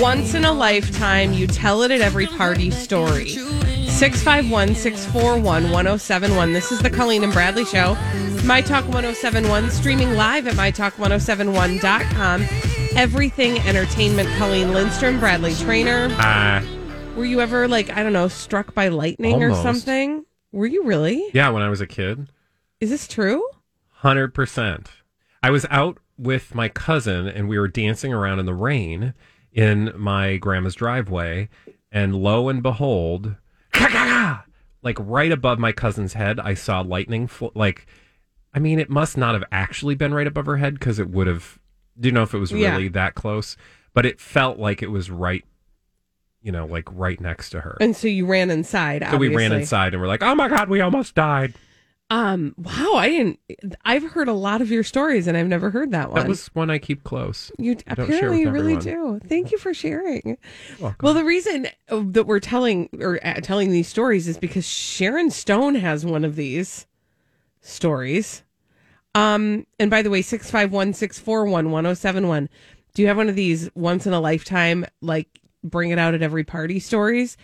Once in a lifetime, you tell it at every party story. 651 641 1071. This is the Colleen and Bradley Show. My Talk 1071, streaming live at MyTalk1071.com. Everything Entertainment. Colleen Lindstrom, Bradley Traynor. Ah, Were you ever, like, I don't know, struck by lightning or something? Were you really? yeah, when I was a kid, Is this true? 100%. I was out with my cousin and we were dancing around in the rain in my grandma's driveway. And lo and behold, like right above my cousin's head, I saw lightning. Fl- like, I mean, it must not have actually been right above her head because it would have. Do you know if it was Yeah. really that close? But it felt like it was right, you know, like right next to her. And so you ran inside. so we ran inside and we're like, oh my God, we almost died. Um, wow, I didn't. I've heard a lot of your stories, and I've never heard that one. That was one I keep close. You I apparently with really do. Thank you for sharing. Well, the reason uh, that we're telling or uh, telling these stories is because Sharon Stone has one of these stories. Um, and by the way, 651 641 1071. Do you have one of these once in a lifetime, like bring it out at every party stories?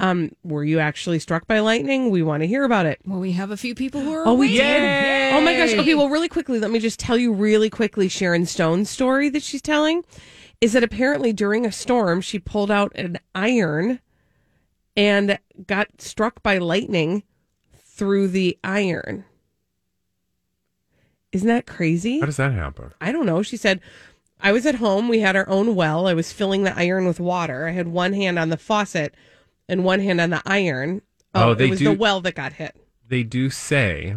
Um, were you actually struck by lightning? We want to hear about it. Well, we have a few people who are. Oh, we waiting. did. Oh my gosh. Okay, well, really quickly, let me just tell you really quickly Sharon Stone's story that she's telling is that apparently during a storm, she pulled out an iron and got struck by lightning through the iron. Isn't that crazy? How does that happen? I don't know. She said, I was at home. We had our own well. I was filling the iron with water. I had one hand on the faucet and one hand on the iron. Oh, they it was do- the well that got hit. They do say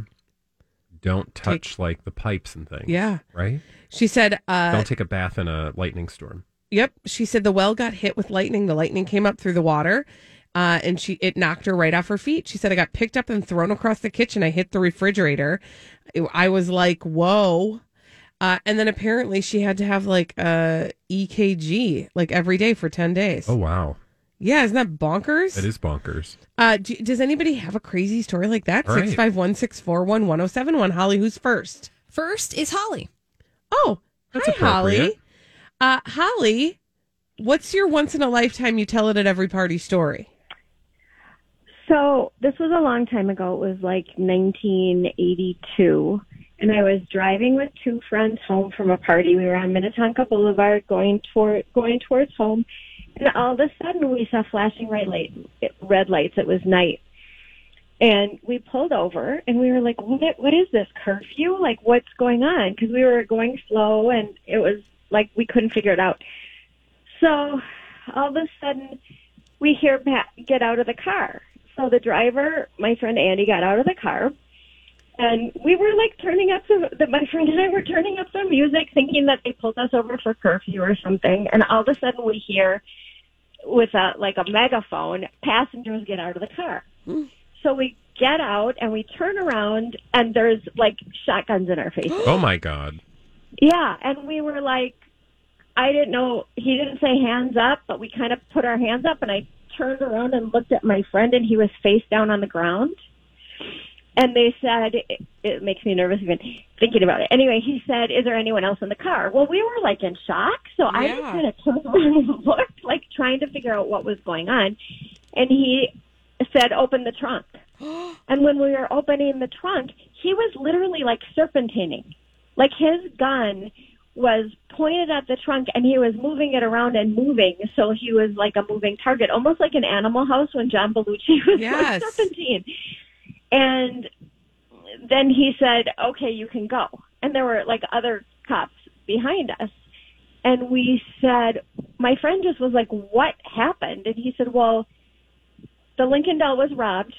don't touch like the pipes and things. Yeah. Right? She said, uh, don't take a bath in a lightning storm. Yep, she said the well got hit with lightning. The lightning came up through the water, uh, and she it knocked her right off her feet. She said I got picked up and thrown across the kitchen. I hit the refrigerator. I was like, "Whoa!" Uh, and then apparently she had to have like a EKG like every day for ten days. Oh wow. Yeah, isn't that bonkers? That is bonkers. Uh, do, does anybody have a crazy story like that? All right. Six five one six four one one zero seven one. Holly, who's first? First is Holly. Oh, That's hi, Holly. Uh, Holly, what's your once in a lifetime you tell it at every party story? So this was a long time ago. It was like 1982, and I was driving with two friends home from a party. We were on Minnetonka Boulevard, going toward going towards home, and all of a sudden we saw flashing red light, red lights. It was night, and we pulled over, and we were like, "What? What is this curfew? Like, what's going on?" Because we were going slow, and it was like we couldn't figure it out. So all of a sudden we hear Pat get out of the car. So the driver, my friend Andy, got out of the car, and we were like turning up the, the my friend and I were turning up the music, thinking that they pulled us over for curfew or something. And all of a sudden, we hear with a like a megaphone, passengers get out of the car. Hmm. So we get out and we turn around, and there's like shotguns in our faces. Oh my god. Yeah, and we were like, I didn't know. He didn't say hands up, but we kind of put our hands up, and I turned around and looked at my friend, and he was face down on the ground. And they said, it, it makes me nervous even thinking about it. Anyway, he said, "Is there anyone else in the car?" Well, we were like in shock, so I just kind of turned around and looked, like trying to figure out what was going on. And he said, "Open the trunk." and when we were opening the trunk, he was literally like serpentining like his gun was pointed at the trunk and he was moving it around and moving. So he was like a moving target, almost like an animal house when John Belushi was Yes. like 17. And then he said, okay, you can go. And there were like other cops behind us. And we said, my friend just was like, what happened? And he said, well, the Lincoln Del was robbed.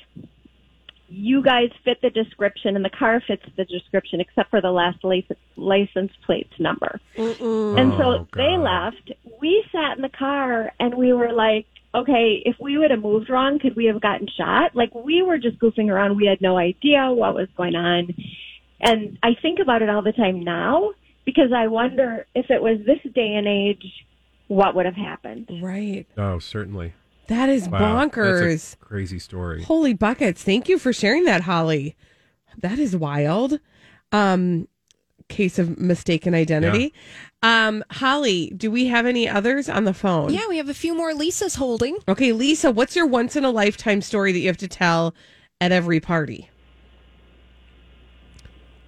You guys fit the description and the car fits the description except for the last license, license plate number. And so Oh, they left. We sat in the car and we were like, okay, if we would have moved wrong, could we have gotten shot? Like we were just goofing around. We had no idea what was going on. And I think about it all the time now because I wonder if it was this day and age, what would have happened. Right. Oh, certainly. That is Wow. bonkers. That's a crazy story. Holy buckets. Thank you for sharing that, Holly. That is wild. Um case of mistaken identity. Um Holly, do we have any others on the phone? Yeah, we have a few more Lisa's holding. Okay, Lisa, what's your once in a lifetime story that you have to tell at every party?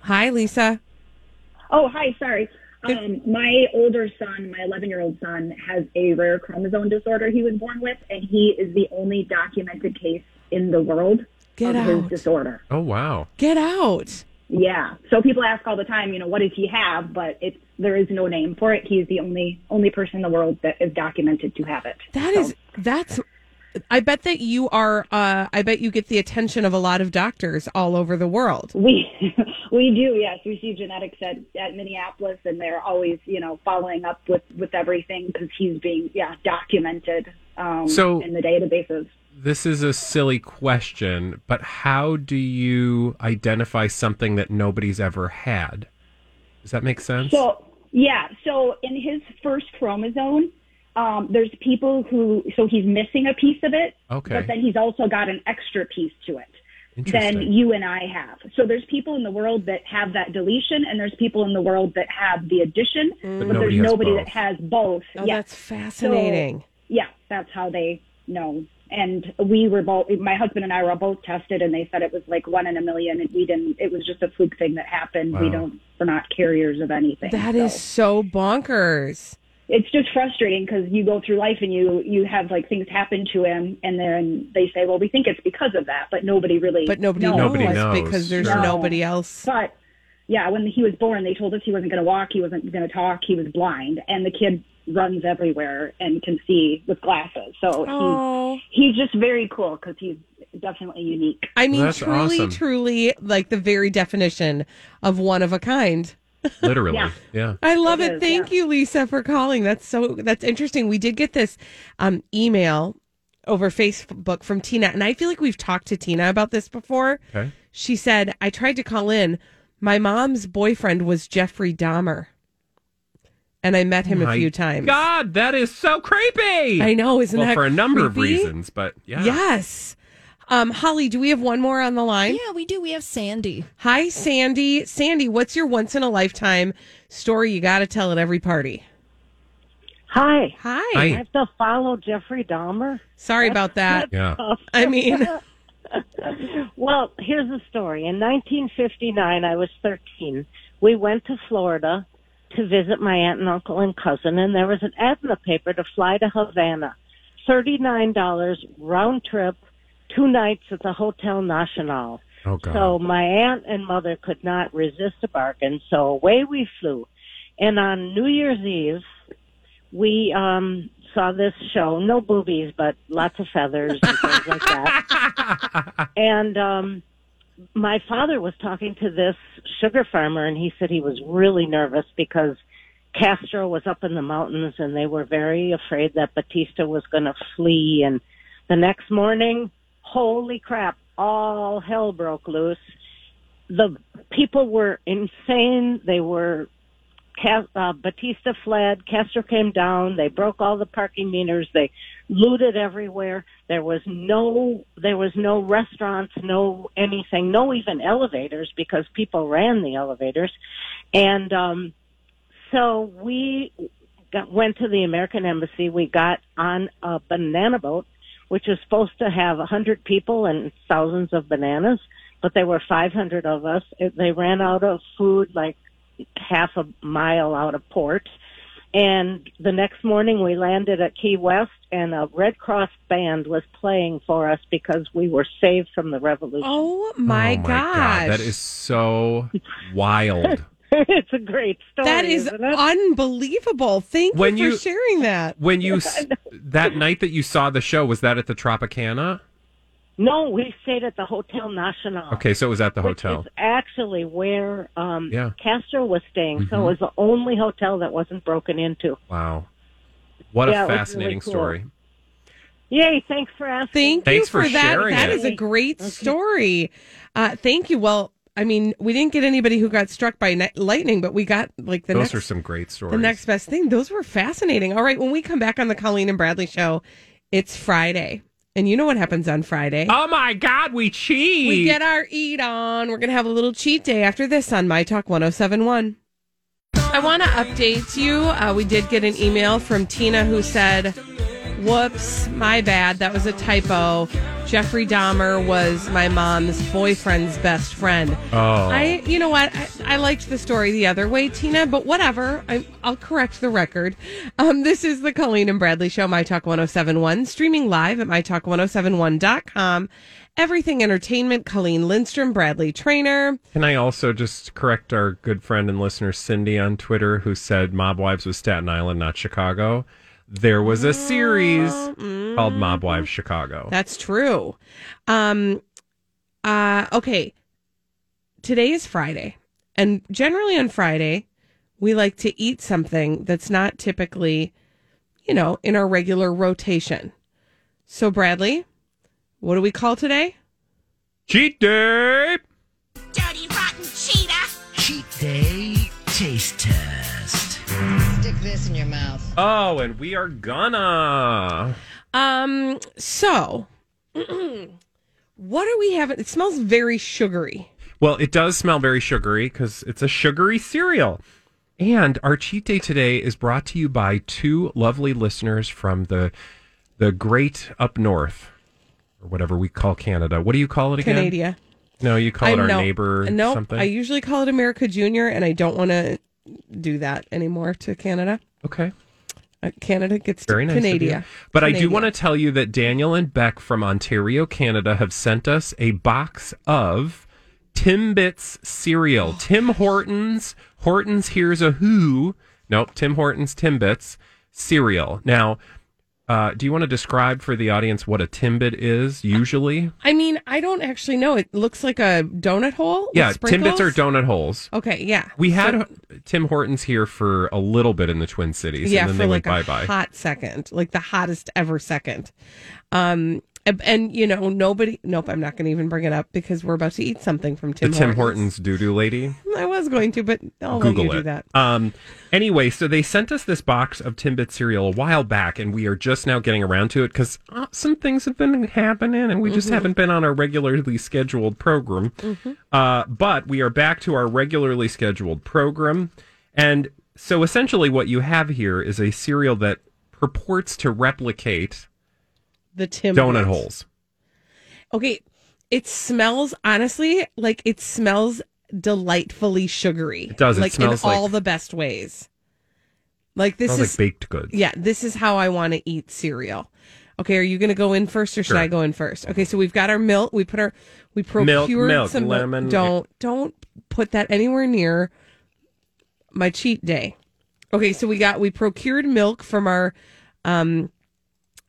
Hi, Lisa. Oh, hi. Sorry. Um, my older son, my 11 year old son, has a rare chromosome disorder he was born with, and he is the only documented case in the world Get of out. his disorder. Oh, wow. Get out. Yeah. So people ask all the time, you know, what does he have? But it's there is no name for it. He's the only only person in the world that is documented to have it. That So- is that's I bet that you are uh I bet you get the attention of a lot of doctors all over the world. We we do, yes. We see genetics at, at Minneapolis, and they're always, you know, following up with with everything because he's being, yeah, documented um, So- in the databases. This is a silly question, but how do you identify something that nobody's ever had? Does that make sense? So yeah, so in his first chromosome, um, there's people who so he's missing a piece of it, Okay. but then he's also got an extra piece to it. than you and I have. So there's people in the world that have that deletion, and there's people in the world that have the addition, but, nobody there's has nobody both. that has both. Oh, yeah. that's fascinating. yeah, that's how they know. And we were both, my husband and I were both tested, and they said it was like one in a million, and we didn't. It was just a fluke thing that happened. We don't. We're not carriers of anything. That so. is so bonkers. it's just frustrating because you go through life and you you have like things happen to him and then they say well we think it's because of that but nobody really But nobody knows. knows, Nobody knows, because there's sure. nobody else. but yeah when he was born they told us he wasn't going to walk he wasn't going to talk he was blind and the kid runs everywhere and can see with glasses so he's he's just very cool because he's definitely unique I mean, That's truly, awesome. truly, like the very definition of one of a kind. Literally. Yeah. yeah. I love It it. is, Thank yeah. you, Lisa, for calling. That's so that's interesting. We did get this um, email over Facebook from Tina, and I feel like we've talked to Tina about this before. Okay. She said, "I tried to call in. My mom's boyfriend was Jeffrey Dahmer, and I met him a few times. God, that is so creepy. I know, isn't well, that for a number of reasons, but yeah. Yes." Um, Holly, do we have one more on the line? Yeah, we do. We have Sandy. Hi, Sandy. Sandy, what's your once in a lifetime story you got to tell at every party? Hi. Hi. Hi. I have to follow Jeffrey Dahmer. Sorry about that. Yeah. I mean, Well, here's the story. In 1959, I was 13. We went to Florida to visit my aunt and uncle and cousin, and there was an ad in the paper to fly to Havana. $39 round trip, two nights at the Hotel Nacional. Oh God. So my aunt and mother could not resist a bargain, so away we flew. And on New Year's Eve, we um saw this show, no boobies, but lots of feathers and things like that. And um my father was talking to this sugar farmer and he said he was really nervous because Castro was up in the mountains and they were very afraid that Batista was going to flee and the next morning, holy crap, all hell broke loose. The people were insane. They were uh, Batista fled. Castro came down. They broke all the parking meters. They looted everywhere. There was no, there was no restaurants, no anything, no even elevators because people ran the elevators. And, um, so we got, went to the American Embassy. We got on a banana boat, which is supposed to have a hundred people and thousands of bananas, but there were 500 of us. It, they ran out of food like half a mile out of port. And the next morning we landed at Key West and a Red Cross band was playing for us because we were saved from the revolution. Oh my, oh my gosh. That is so wild. it's a great story. That is isn't it? unbelievable. Thank When you for you- sharing that. When you that night that you saw the show, was that at the Tropicana? No, we stayed at the Hotel Nacional. Okay, so it was at the which hotel. is actually where um, Yeah. Castro was staying. So it was the only hotel that wasn't broken into. Wow. What Yeah, a it was really fascinating cool. story. Yay! Thanks for asking. Thank Thanks you for, for that. sharing That it. is a great story. Uh, thank you. Well, I mean, we didn't get anybody who got struck by ni- lightning, but we got like the Those next are some great stories. the next best thing. Those were fascinating. All right, when we come back on the Colleen and Bradley show, it's Friday. And you know what happens on Friday? Oh my God, we cheat. We get our eat on. We're going to have a little cheat day after this on My Talk 1071. I want to update you. Uh, we did get an email from Tina who said, Whoops, my bad. That was a typo. Jeffrey Dahmer was my mom's boyfriend's best friend. Oh. I, you know what? I, I liked the story the other way, Tina, but whatever. I, I'll correct the record. Um, this is the Colleen and Bradley Show, My Talk 1071, streaming live at MyTalk1071.com. Everything Entertainment, Colleen Lindstrom, Bradley Traynor. Can I also just correct our good friend and listener Cindy on Twitter who said Mob Wives was Staten Island, not Chicago? There was a series called Mob Wives Chicago. That's true. Um, uh, okay. Today is Friday. And generally on Friday, we like to eat something that's not typically, you know, in our regular rotation. So, Bradley, what do we call today? Cheat day! Dirty rotten cheetah. Cheat day taste test. Stick this in your mouth. Oh, and we are gonna. Um, so what are we having? It smells very sugary. Well, it does smell very sugary because it's a sugary cereal. And our cheat day today is brought to you by two lovely listeners from the the great up north, or whatever we call Canada. What do you call it again? Canada. No, you call it I our know- neighbor No, something. I usually call it America Junior, and I don't want to do that anymore to Canada. okay. Uh, Canada gets to Very nice. of you. Canada. But I do want to tell you that Daniel and Beck from Ontario, Canada have sent us a box of Timbits cereal. Tim Hortons, Hortons Here's a Who. Nope, Tim Hortons Timbits cereal. Now, uh, do you want to describe for the audience what a Timbit is usually? I mean, I don't actually know. It looks like a donut hole. yeah, Timbits are donut holes. Okay, yeah. We had So- Tim Hortons here for a little bit in the Twin Cities, yeah and then for they like went a bye bye. hot second, like the hottest ever second. Um, and, and, you know, nobody. Nope, I'm not going to even bring it up because we're about to eat something from The Tim. Tim Hortons. Hortons doo doo lady. I was going to, but I'll Google let you it. do that. Um, anyway, so they sent us this box of Timbit cereal a while back, and we are just now getting around to it because uh, some things have been happening, and we just Mhm. haven't been on our regularly scheduled program. Mhm. Uh, but we are back to our regularly scheduled program, and so essentially, what you have here is a cereal that purports to replicate The Tim donut Hortons. holes. Okay, it smells honestly like it smells delightfully sugary. It does. It like smells in like- all the best ways. Like this Smells is like baked goods. Yeah, this is how I want to eat cereal. Okay, are you going to go in first or should Sure. I go in first? Okay, so we've got our milk. We put our we Milk, procured milk, some lemon. Don't don't put that anywhere near my cheat day. Okay, so we got we procured milk from our um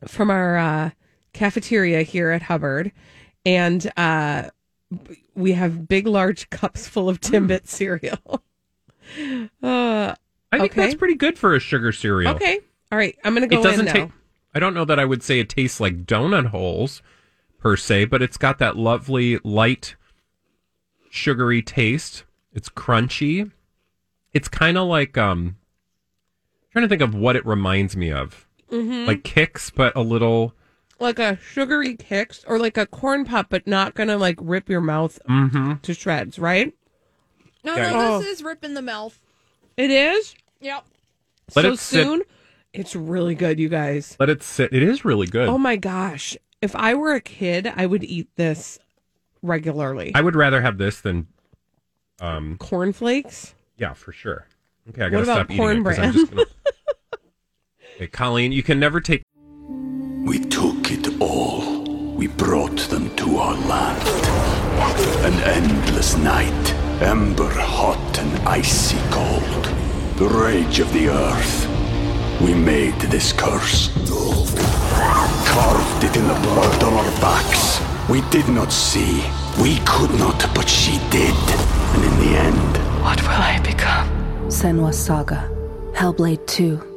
from our uh cafeteria here at Hubbard and uh we have big large cups full of Timbit cereal. uh I think okay. that's pretty good for a sugar cereal. Okay. All right, I'm going to go it doesn't in. I don't know that I would say it tastes like donut holes per se, but it's got that lovely light sugary taste. It's crunchy. It's kind of like um trying to think of what it reminds me of. Mhm. Like Kix but a little like a sugary Kix or like a corn pop, but not gonna like rip your mouth Mhm. to shreds, right? No, Yeah. no, Oh. this is ripping the mouth. It is. Yep. Let so it sit- soon. It's really good, you guys. let it sit. It is really good. Oh my gosh! If I were a kid, I would eat this regularly. I would rather have this than um Cornflakes. Yeah, for sure. Okay, I What gotta about stop eating it 'cause I'm cornbread? just gonna... Hey, Colleen, you can never take. We took it all. We brought them to our land. An endless night, ember hot and icy cold. The rage of the earth. We made this curse. Carved it in the blood on our backs. We did not see. We could not, but she did. And in the end, What will I become? Senua's Saga. Hellblade 2.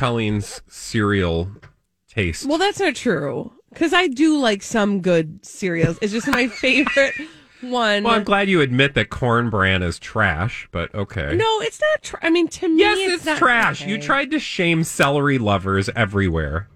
Colleen's cereal taste. Well, that's not true because I do like some good cereals. It's just my favorite one. Well, I'm glad you admit that corn bran is trash, but okay. No, it's not. Tr- I mean, to me, Yes, it's, it's, not- trash. You tried to shame celery lovers everywhere.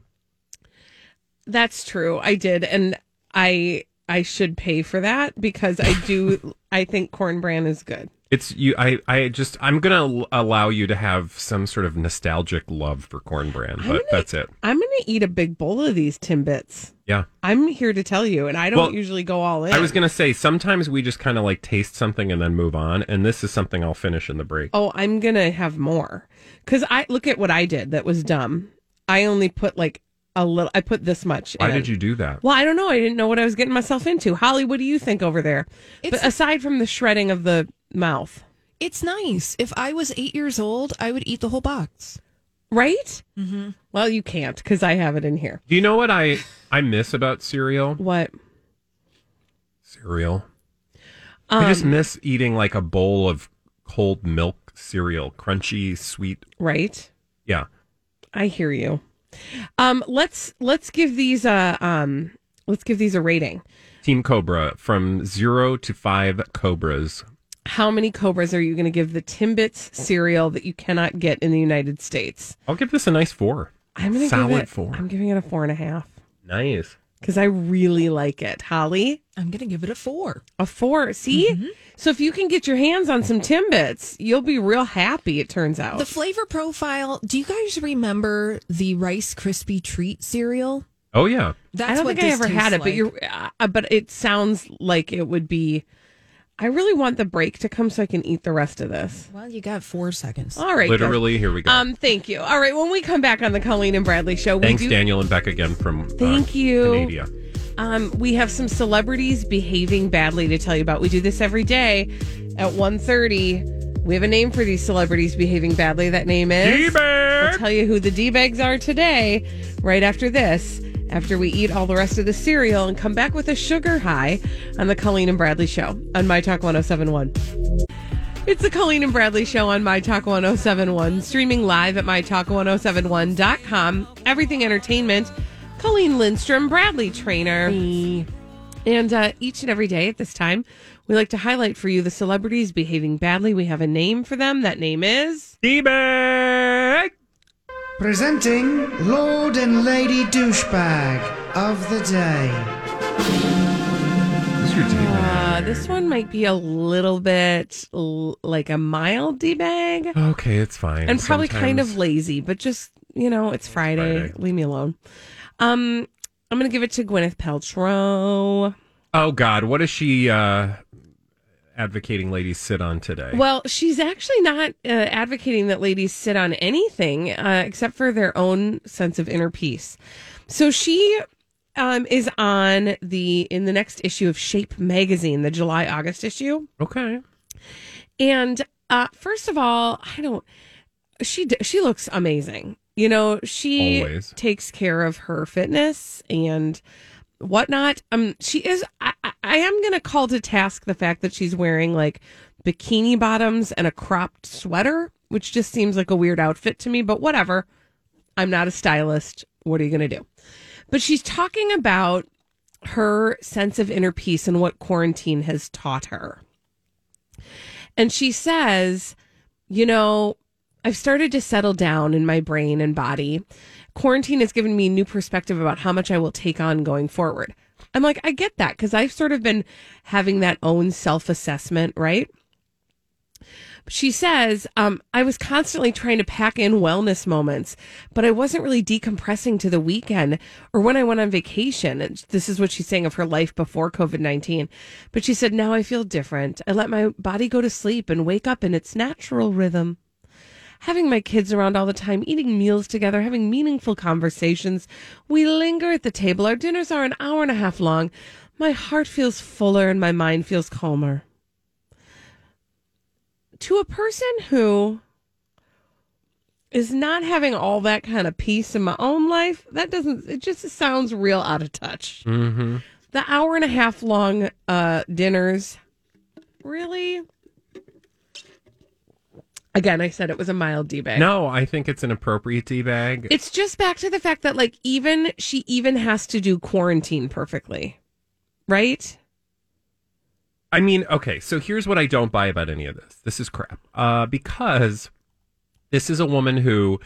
That's true. I did, and I I should pay for that because I do. I think corn bran is good. It's you. I. I just. I'm gonna l- allow you to have some sort of nostalgic love for corn bran, but gonna- that's it. I'm going to eat a big bowl of these Timbits. Yeah. I'm here to tell you, and I don't Well, usually go all in. I was gonna say sometimes we just kind of like taste something and then move on, and this is something I'll finish in the break. Oh, I'm gonna have more because I look at what I did. That was dumb. I only put like a little. I put this much. Why in. did you do that? Well, I don't know. I didn't know what I was getting myself into. Holly, what do you think over there? but aside from the shredding of the mouth, It's nice. If I was eight years old, I would eat the whole box. right? Mm-hmm. Well, you can't because I have it in here. Do you know what I I miss about cereal? What? Cereal. I just Um, miss eating like a bowl of cold milk cereal, crunchy, sweet. Right. Yeah. I hear you. Um, let's let's give these a um let's give these a rating. Team Cobra from zero to five cobras. How many cobras are you going to give the Timbits cereal that you cannot get in the United States? I'll give this a nice four. I'm going to solid give it, four. I'm giving it a four and a half Nice. Because I really like it. Holly, I'm going to give it a four. a four. See, Mm-hmm. so if you can get your hands on some Timbits, you'll be real happy. It turns out. The flavor profile. Do you guys remember the Rice Krispie treat cereal? Oh yeah. That's I don't what think I this ever had tastes it, but you're. Uh, but it sounds like it would be. I really want the break to come so I can eat the rest of this. Well, you got four seconds. All right, good. Literally, here we go. Um, thank you. All right, when we come back on the Colleen and Bradley show, we Thanks, do, Daniel and Beck again from uh, Thank you. Canada. Um, we have some celebrities behaving badly to tell you about. We do this every day at 1.30. We have a name for these celebrities behaving badly. That name is D-bag. I'll tell you who the D-bags are today, right after this, after we eat all the rest of the cereal and come back with a sugar high on the Colleen and Bradley show on My Talk 1071. It's the Colleen and Bradley Show on My Talk 1071, streaming live at MyTalk1071.com. Everything Entertainment. Colleen Lindstrom, Bradley Traynor. And uh, each and every day at this time, we like to highlight for you the celebrities behaving badly. We have a name for them. That name is D-bag. Presenting Lord and Lady Douchebag of the Day. Who's? Uh, this one might be a little bit l- like a mild D bag. Okay, it's fine. and probably kind of lazy, but just you know, it's Friday. Friday. Leave me alone. Um, I'm gonna give it to Gwyneth Paltrow. Oh God, what is she uh, advocating? Ladies sit on today. Well, she's actually not uh, advocating that ladies sit on anything uh, except for their own sense of inner peace. So she um, is on the in the next issue of Shape magazine, the July August issue. Okay. And uh, first of all, I don't. She she looks amazing. You know, she Always. takes care of her fitness and whatnot. Um, she is. I, I- I am going to call to task the fact that she's wearing like bikini bottoms and a cropped sweater, which just seems like a weird outfit to me. But whatever. I'm not a stylist. What are you going to do? But she's talking about her sense of inner peace and what quarantine has taught her. And she says, you know, I've started to settle down in my brain and body. Quarantine has given me a new perspective about how much I will take on going forward. I'm like, I get that because I've sort of been having that own self assessment, right? She says, um, I was constantly trying to pack in wellness moments, but I wasn't really decompressing to the weekend or when I went on vacation. And this is what she's saying of her life before COVID 19. But she said, now I feel different. I let my body go to sleep and wake up in its natural rhythm. Having my kids around all the time, eating meals together, having meaningful conversations. We linger at the table. Our dinners are an hour and a half long. My heart feels fuller and my mind feels calmer to a person who is not having all that kind of peace in my own life, that doesn't, it just sounds real out of touch. Mm-hmm. The hour and a half long uh, dinners, really? Again, I said it was a mild D bag. No, I think it's an appropriate tea bag. It's just back to the fact that, like, even she even has to do quarantine perfectly, right? I mean, okay, so here's what I don't buy about any of this. This is crap. Uh, because this is a woman who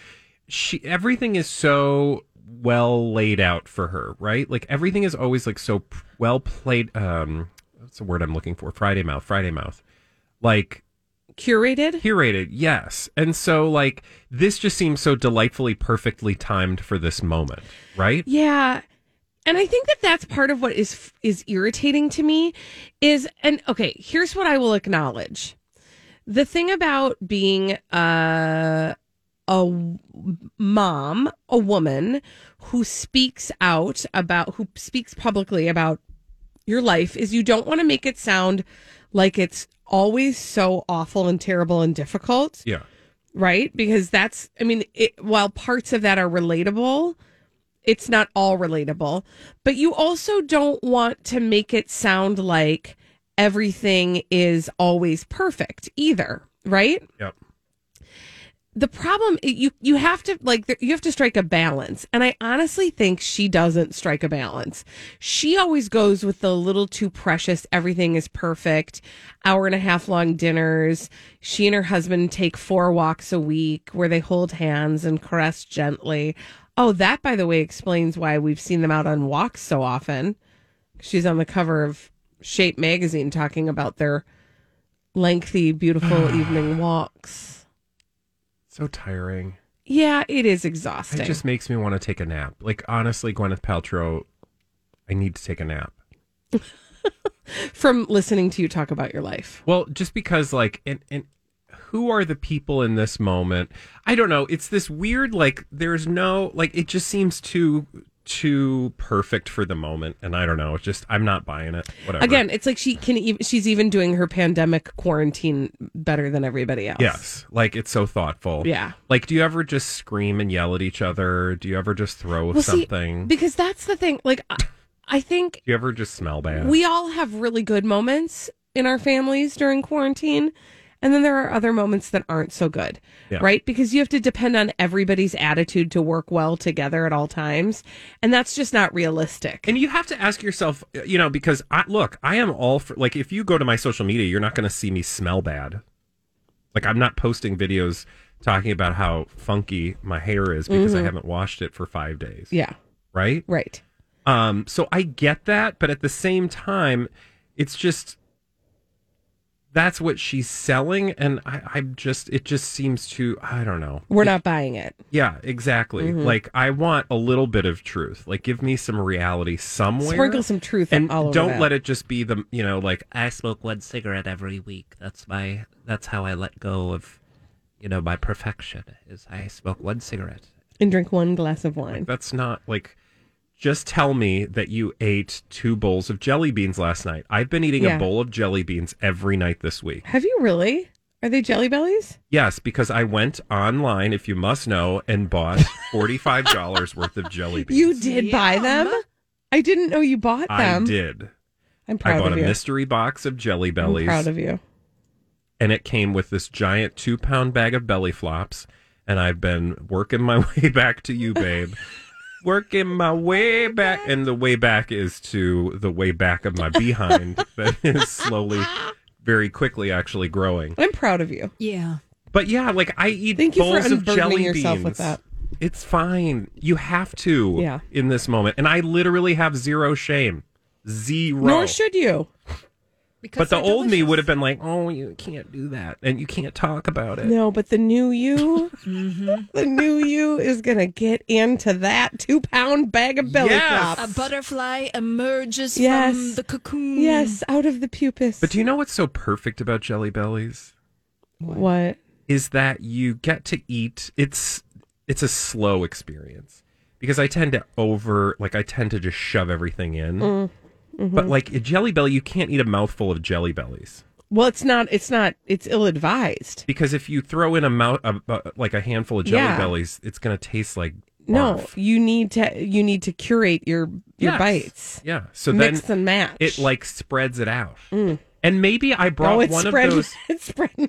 she everything is so well laid out for her, right? Like everything is always like so well played um what's the word I'm looking for? Friday mouth, Friday mouth. Like curated? Curated, yes. And so like this just seems so delightfully perfectly timed for this moment, right? Yeah. And I think that that's part of what is is irritating to me is and okay, here's what I will acknowledge. The thing about being a a mom, a woman who speaks out about who speaks publicly about your life is you don't want to make it sound like it's always so awful and terrible and difficult Yeah. right? Because that's, I mean, it, while parts of that are relatable, it's not all relatable. But you also don't want to make it sound like everything is always perfect either, right? Yep. The problem you you have to like you have to strike a balance, and I honestly think she doesn't strike a balance. She always goes with the little too precious. Everything is perfect. Hour and a half long dinners. She and her husband take four walks a week where they hold hands and caress gently. Oh, that by the way explains why we've seen them out on walks so often. She's on the cover of Shape magazine talking about their lengthy, beautiful evening walks. So tiring. Yeah, it is exhausting. It just makes me want to take a nap. Like honestly, Gwyneth Paltrow, I need to take a nap. From listening to you talk about your life. Well, just because like and and who are the people in this moment? I don't know. It's this weird like there's no like it just seems too too perfect for the moment and I don't know. It's just I'm not buying it. Whatever. Again, it's like she can even she's even doing her pandemic quarantine better than everybody else. Yes, like it's so thoughtful. Yeah. Like, do you ever just scream and yell at each other? Do you ever just throw Well, see, something? because that's the thing. Like, I, I think do you ever just smell bad? we all have really good moments in our families during quarantine. And then there are other moments that aren't so good, Yeah. right? Because you have to depend on everybody's attitude to work well together at all times. And that's just not realistic. And you have to ask yourself, you know, because I look, I am all for like if you go to my social media, you're not going to see me smell bad. Like I'm not posting videos talking about how funky my hair is because I Mhm. haven't washed it for 5 days. Yeah. Right? Right. Um so I get that, but at the same time, it's just that's what she's selling and I I'm just it just seems to I don't know. We're not buying it. Yeah, exactly. Mhm. Like I want a little bit of truth. Like give me some reality somewhere. Sprinkle some truth and don't let it just be the you know like I smoke one cigarette every week. That's my that's how I let go of you know my perfection is I smoke one cigarette. And drink one glass of wine. that's not like just tell me that you ate two bowls of jelly beans last night. I've been eating Yeah. a bowl of jelly beans every night this week. Have you really? Are they jelly bellies? Yes, because I went online, if you must know, and bought $45 worth of jelly beans. You did buy them? I didn't know you bought them. I did. I'm proud of you. I bought a you. mystery box of jelly I'm bellies. proud of you. and it came with this giant two pound bag of belly flops. And I've been working my way back to you, babe. Working my way back. And the way back is to the way back of my behind that is slowly very quickly actually growing. I'm proud of you. Yeah. But yeah, like I eat Thank you for bowls of unburdening jelly yourself beans. with that. It's fine. You have to Yeah. in this moment. And I literally have zero shame. Zero. Nor should you. But the old me would have been like, "Oh, you can't do that, and you can't talk about it." No, but the new you, Mm-hmm. the new you is gonna get into that two pound bag of belly Yes. flops. A butterfly emerges Yes. from the cocoon. Yes, out of the pupus. But do you know what's so perfect about Jelly Bellies? what? Is that you get to eat. It's it's a slow experience because I tend to over like I tend to just shove everything in. Mm, But mhm. like a Jelly Belly, you can't eat a mouthful of Jelly Bellies. Well, it's not. It's not. It's ill advised. Because if you throw in a mouth, a, a- like a handful of jelly Yeah. bellies, it's going to taste like No, barf. you need to. You need to curate your your Yes. bites. Yeah. So mix then and match. it like spreads it out. Mm. And maybe I brought oh, one spread. of those. It's spread.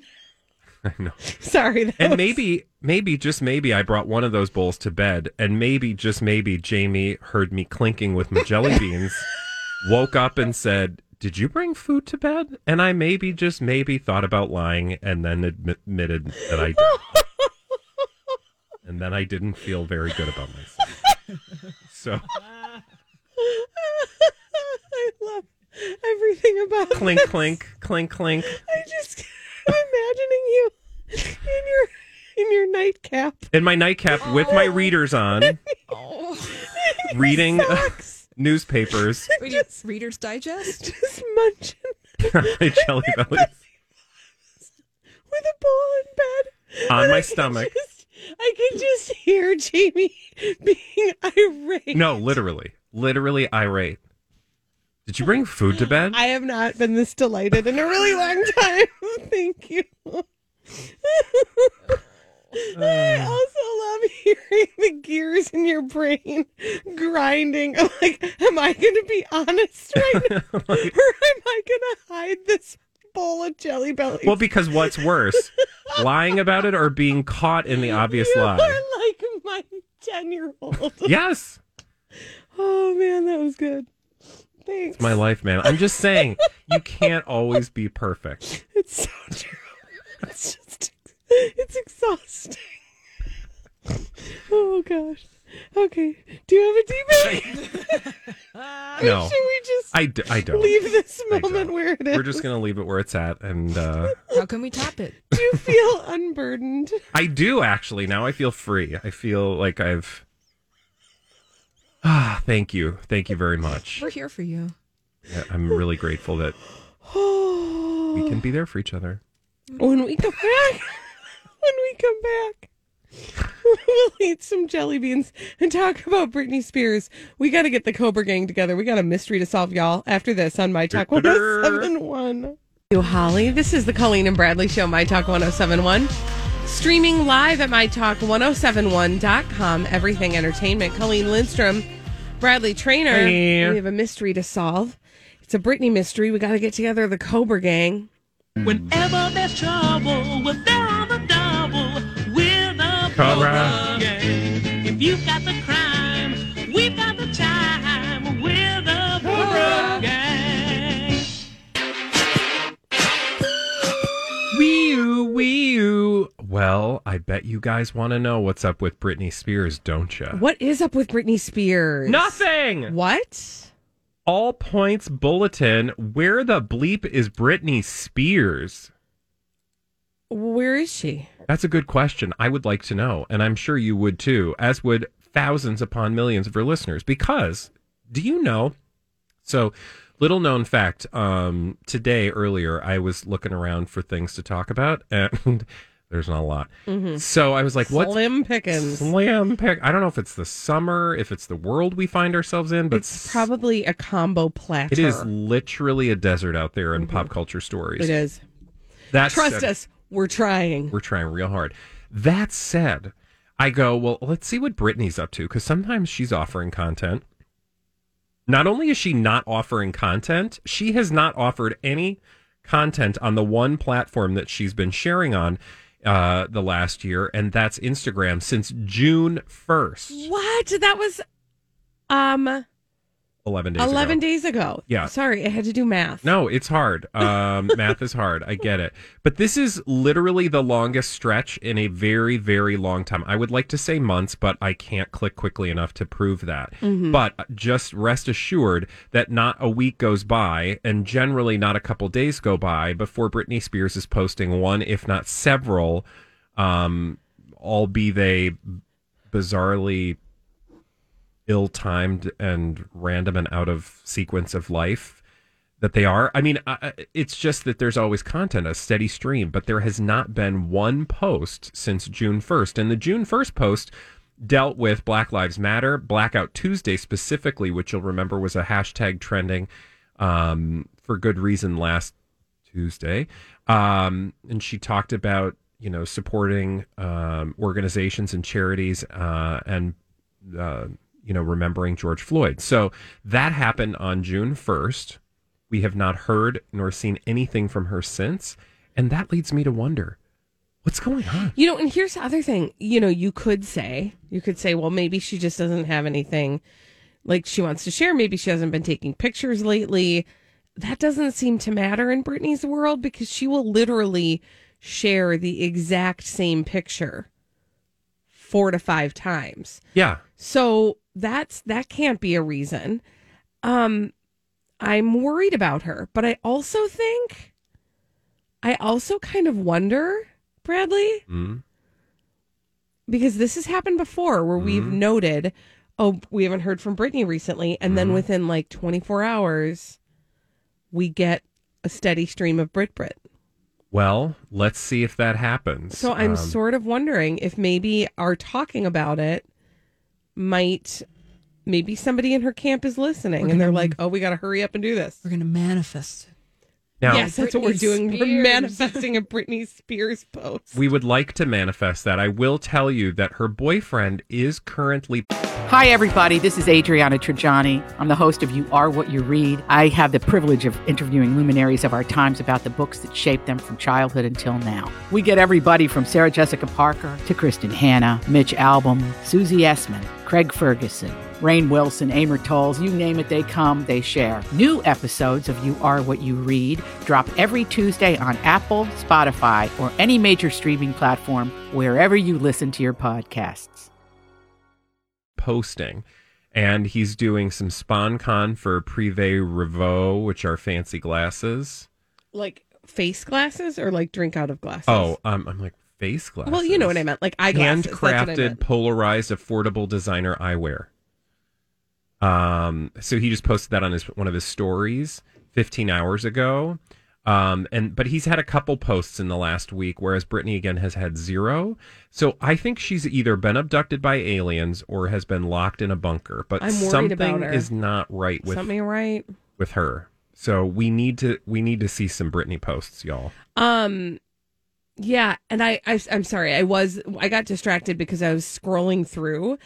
I know. Sorry. That And was- maybe, maybe, just maybe, I brought one of those bowls to bed, and maybe, just maybe, Jamie heard me clinking with my jelly beans, woke up and said, "Did you bring food to bed?" And I maybe, just maybe, thought about lying, and then admitted that I did. and then I didn't feel very good about myself. So I love everything about clink, this. clink, clink, clink. I just I'm imagining you in your in your nightcap. In my nightcap with my oh. readers on, reading newspapers. Reader, Reader's Digest? Just munching my jelly bellies with a bowl in bed. on And my I can stomach. just- I can just hear Jamie being irate. No, literally, literally irate. Did you bring food to bed? I have not been this delighted in a really long time. Thank you. I uh. also love hearing the gears in your brain grinding. I'm like, am I going to be honest right now? or am I going to hide this bowl of jelly belly? Well, because what's worse, lying about it or being caught in the obvious lie? you lie? are like my 10 year old. Yes, Oh, man, that was good. Thanks. it's my life, man. I'm just saying, you can't always be perfect. It's so true. It's just, it's exhausting. Oh gosh. Okay. Do you have a deep No, Should we just I, d- I don't. leave this I moment don't. where it is? We're just gonna leave it where it's at, and uh, How can we top it? Do you feel unburdened? I do actually. Now I feel free. I feel like I've. Ah, thank you, thank you very much. We're here for you. Yeah, I'm really grateful that we can be there for each other. When we come back, when we come back, we'll eat some jelly beans and talk about Britney Spears. We got to get the Cobra Gang together. We got a mystery to solve, y'all. After this on My Talk 1071. You, Holly. This is the Colleen and Bradley Show, My Talk 1071. Streaming live at MyTalk1071.com. Everything Entertainment. Colleen Lindstrom, Bradley Traynor. Hey. We have a mystery to solve. It's a Britney mystery. We got to get together the Cobra Gang. Whenever there's trouble, we're there you've got the crime, we've got the time. We're the Cobra Gang. Wee oo, wee oo. Well, I bet you guys want to know what's up with Britney Spears, don't you? What is up with Britney Spears? Nothing. What? All points bulletin. Where the bleep is Britney Spears? Where is she? That's a good question. I would like to know, and I'm sure you would too, as would thousands upon millions of your listeners. Because, do you know? So, little known fact. Um, today earlier, I was looking around for things to talk about, and there's not a lot. Mhm. So I was like, "What Slim pickings. Slim pick. I don't know if it's the summer, if it's the world we find ourselves in, but It's probably a combo platter. it is literally a desert out there in pop culture stories. It is. That's Trust us. We're trying. We're trying real hard. That said, I go, well, let's see what Britney's up to because sometimes she's offering content. Not only is she not offering content, she has not offered any content on the one platform that she's been sharing on uh, the last year, and that's Instagram since June 1st. What? That was um 11 days 11 ago. days ago. Yeah. Sorry, I had to do math. No, it's hard. Um, math is hard. I get it. But this is literally the longest stretch in a very, very long time. I would like to say months, but I can't click quickly enough to prove that. Mhm. But just rest assured that not a week goes by and generally not a couple days go by before Britney Spears is posting one, if not several, um, all be they bizarrely ill timed and random and out of sequence of life that they are. I mean, I- it's just that there's always content, a steady stream, but there has not been one post since June 1st. And the June 1st post dealt with Black Lives Matter, Blackout Tuesday specifically, which you'll remember was a hashtag trending um, for good reason last Tuesday. Um, and she talked about, you know, supporting um, organizations and charities uh, and, uh, you know, remembering George Floyd. So that happened on June 1st. We have not heard nor seen anything from her since. And that leads me to wonder what's going on? You know, and here's the other thing. You know, you could say, you could say, well, maybe she just doesn't have anything like she wants to share. Maybe she hasn't been taking pictures lately. That doesn't seem to matter in Britney's world because she will literally share the exact same picture four to five times. Yeah. So that's that can't be a reason. Um I'm worried about her, but I also think I also kind of wonder, Bradley, Mm. because this has happened before where we've Mhm. noted, oh, we haven't heard from Britney recently, and then Mhm. within like 24 hours, we get a steady stream of Brit Brit. Well, let's see if that happens. So I'm Um, sort of wondering if maybe our talking about it might maybe somebody in her camp is listening We're and they're like, "Oh, we got to hurry up and do this." We're going to manifest. Now- yes, that's what we're Britney doing. We're manifesting a Britney Spears post. We would like to manifest that. I will tell you that her boyfriend is currently. Hi, everybody. This is Adriana Trigiani. I'm the host of You Are What You Read. I have the privilege of interviewing luminaries of our times about the books that shaped them from childhood until now. We get everybody from Sarah Jessica Parker to Kristin Hannah, Mitch Albom, Susie Essman, Craig Ferguson, Rainn Wilson, Amor Towles, you name it, they come, they share. New episodes of You Are What You Read drop every Tuesday on Apple, Spotify, or any major streaming platform wherever you listen to your podcasts. posting and he's doing some sponcon for Privé Revaux, which are fancy glasses. Like face glasses or like drink out of glasses? Oh, um, I'm like face glasses. Well, you know what I meant, like eyeglasses. Handcrafted, polarized, affordable designer eyewear. Um, so he just posted that on his one of his stories 15 hours ago. Um, and but he's had a couple posts in the last week, whereas Britney again has had zero. So I think she's either been abducted by aliens or has been locked in a bunker. But I'm worried something about her. is not right with Something right? with her. So we need to we need to see some Britney posts, y'all. Um, yeah, and I, I, I'm sorry, I was, I got distracted because I was scrolling through,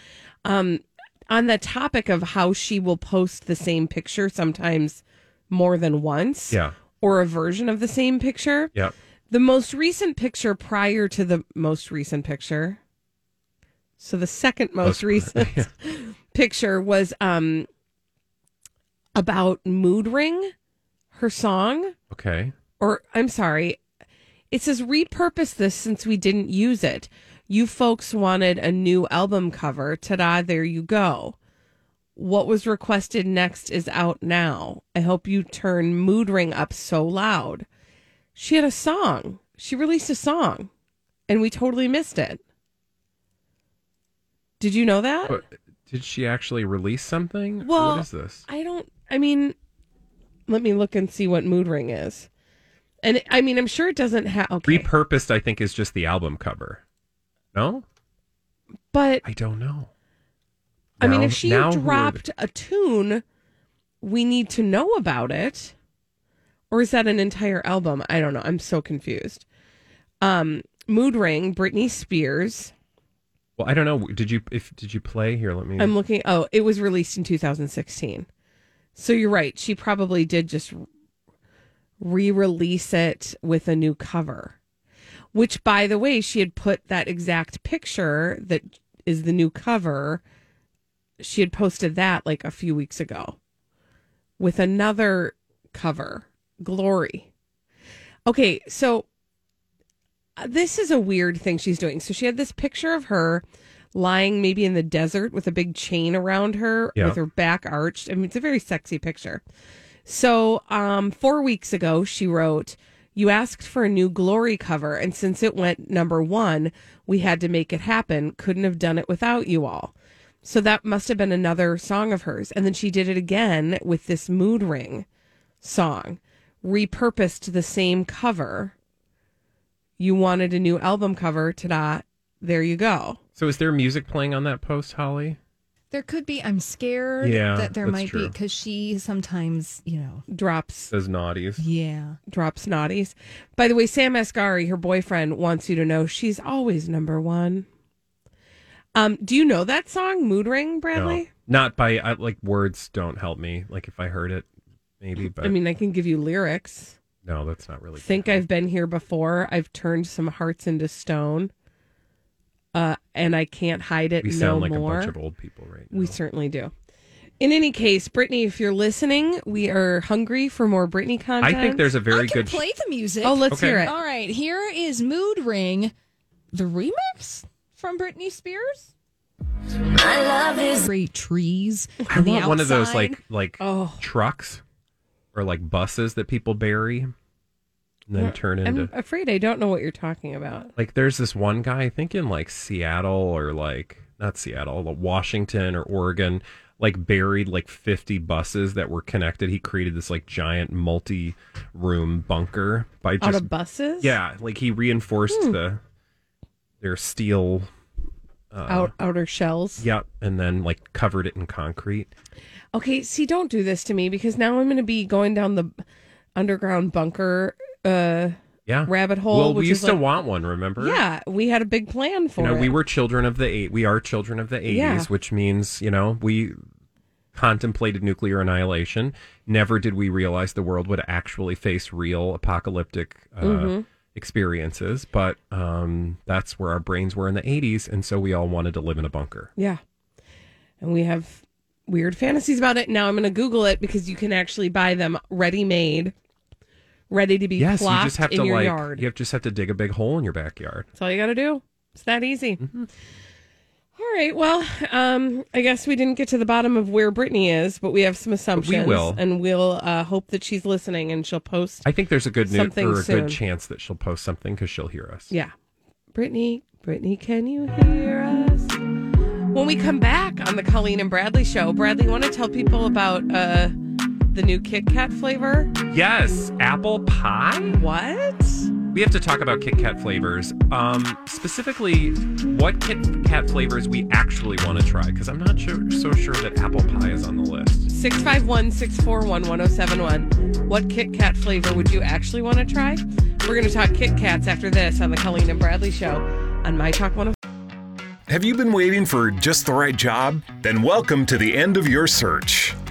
um, on the topic of how she will post the same picture sometimes more than once, Yeah. or a version of the same picture. Yep. The most recent picture prior to the most recent picture, so the second most Most- recent picture was um about Mood Ring, her song Okay. or I'm sorry, it says repurpose this since we didn't use it. You folks wanted a new album cover. Ta-da, there you go. What was requested next is out now. I hope you turn Mood Ring up so loud. She had a song. She released a song and we totally missed it. Did you know that? But did she actually release something? Well, what is this? I don't. I mean, let me look and see what mood ring is. And I mean, I'm sure it doesn't have. Okay, Repurposed, I think, is just the album cover. No, but I don't know. I mean, if she now dropped a tune, we need to know about it. Or is that an entire album? I don't know. I'm so confused. Um, Mood Ring, Britney Spears. Well, I don't know. Did you if did you play here? Let me. I'm looking. Oh, it was released in 2016. So you're right. She probably did just re-release it with a new cover. Which, by the way, she had put that exact picture that is the new cover. She had posted that like a few weeks ago. with another cover, Glory. Okay, so uh, this is a weird thing she's doing. So she had this picture of her lying maybe in the desert with a big chain around her Yeah. with her back arched. I mean, it's a very sexy picture. So, um, four weeks ago, she wrote, You asked for a new Glory cover, and since it went number one, we had to make it happen. Couldn't have done it without you all. So that must have been another song of hers. And then she did it again with this Mood Ring song, repurposed the same cover. You wanted a new album cover, ta da. There you go. So is there music playing on that post, Holly? There could be. I'm scared Yeah, that there that's might be because she sometimes, you know, Drops Says naughties. yeah. drops naughties. By the way, Sam Asghari, her boyfriend, wants you to know she's always number one. Um, do you know that song, Mood Ring, Bradley? No, not by I, like words don't help me. Like if I heard it, maybe. But I mean, I can give you lyrics. no, that's not really. Think I've been here before. I've turned some hearts into stone. Uh, and I can't hide it We no sound like more. a bunch of old people, right? We certainly do. In any case, Britney, if you're listening, we are hungry for more Britney content. I think there's a very I can good. play the music. Oh, let's Okay. hear it. All right, here is Mood Ring, the remix from Britney Spears. I love this. Great trees. I on the want one of those outside. like like Oh. trucks or like buses that people bury and then turn into. I'm afraid I don't know what you're talking about. Like there's this one guy, I think in like Seattle or like not Seattle, like Washington or Oregon, like buried like 50 buses that were connected. He created this like giant multi-room bunker by just Out of buses? Yeah, like he reinforced Hmm. the their steel uh, Out outer shells. Yep, and then like covered it in concrete. Okay, see, don't do this to me because now I'm going to be going down the underground bunker uh, Yeah, rabbit hole. Well, which we used to want one. Remember? Yeah, we had a big plan for you know, it. we were children of the eight. We are children of the eighties, Yeah. which means you know we contemplated nuclear annihilation. Never did we realize the world would actually face real apocalyptic uh, Mhm. experiences. But um, that's where our brains were in the eighties, and so we all wanted to live in a bunker. Yeah. And we have weird fantasies about it. Now I'm going to Google it because you can actually buy them ready made, ready to be yes, you plopped just have in to your like yard. you have, just have to dig a big hole in your backyard. That's all you got to do. It's that easy. Mm-hmm. All right. Well, um, I guess we didn't get to the bottom of where Britney is, but we have some assumptions. We will. And we'll uh, hope that she's listening and she'll post. I think there's a good new, Something or a soon. good chance that she'll post something because she'll hear us. Yeah. Britney, Britney, can you hear us? When we come back on the Colleen and Bradley show, Bradley, want to tell people about uh, the new Kit Kat flavor? Yes, apple pie. What? We have to talk about Kit Kat flavors. Um, specifically, what Kit Kat flavors we actually want to try, because I'm not sure, so sure that apple pie is on the list. 651 641 1071. What Kit Kat flavor would you actually want to try? We're going to talk Kit Kats after this on the Colleen and Bradley show on My Talk 105. Have you been waiting for just the right job? Then welcome to the end of your search.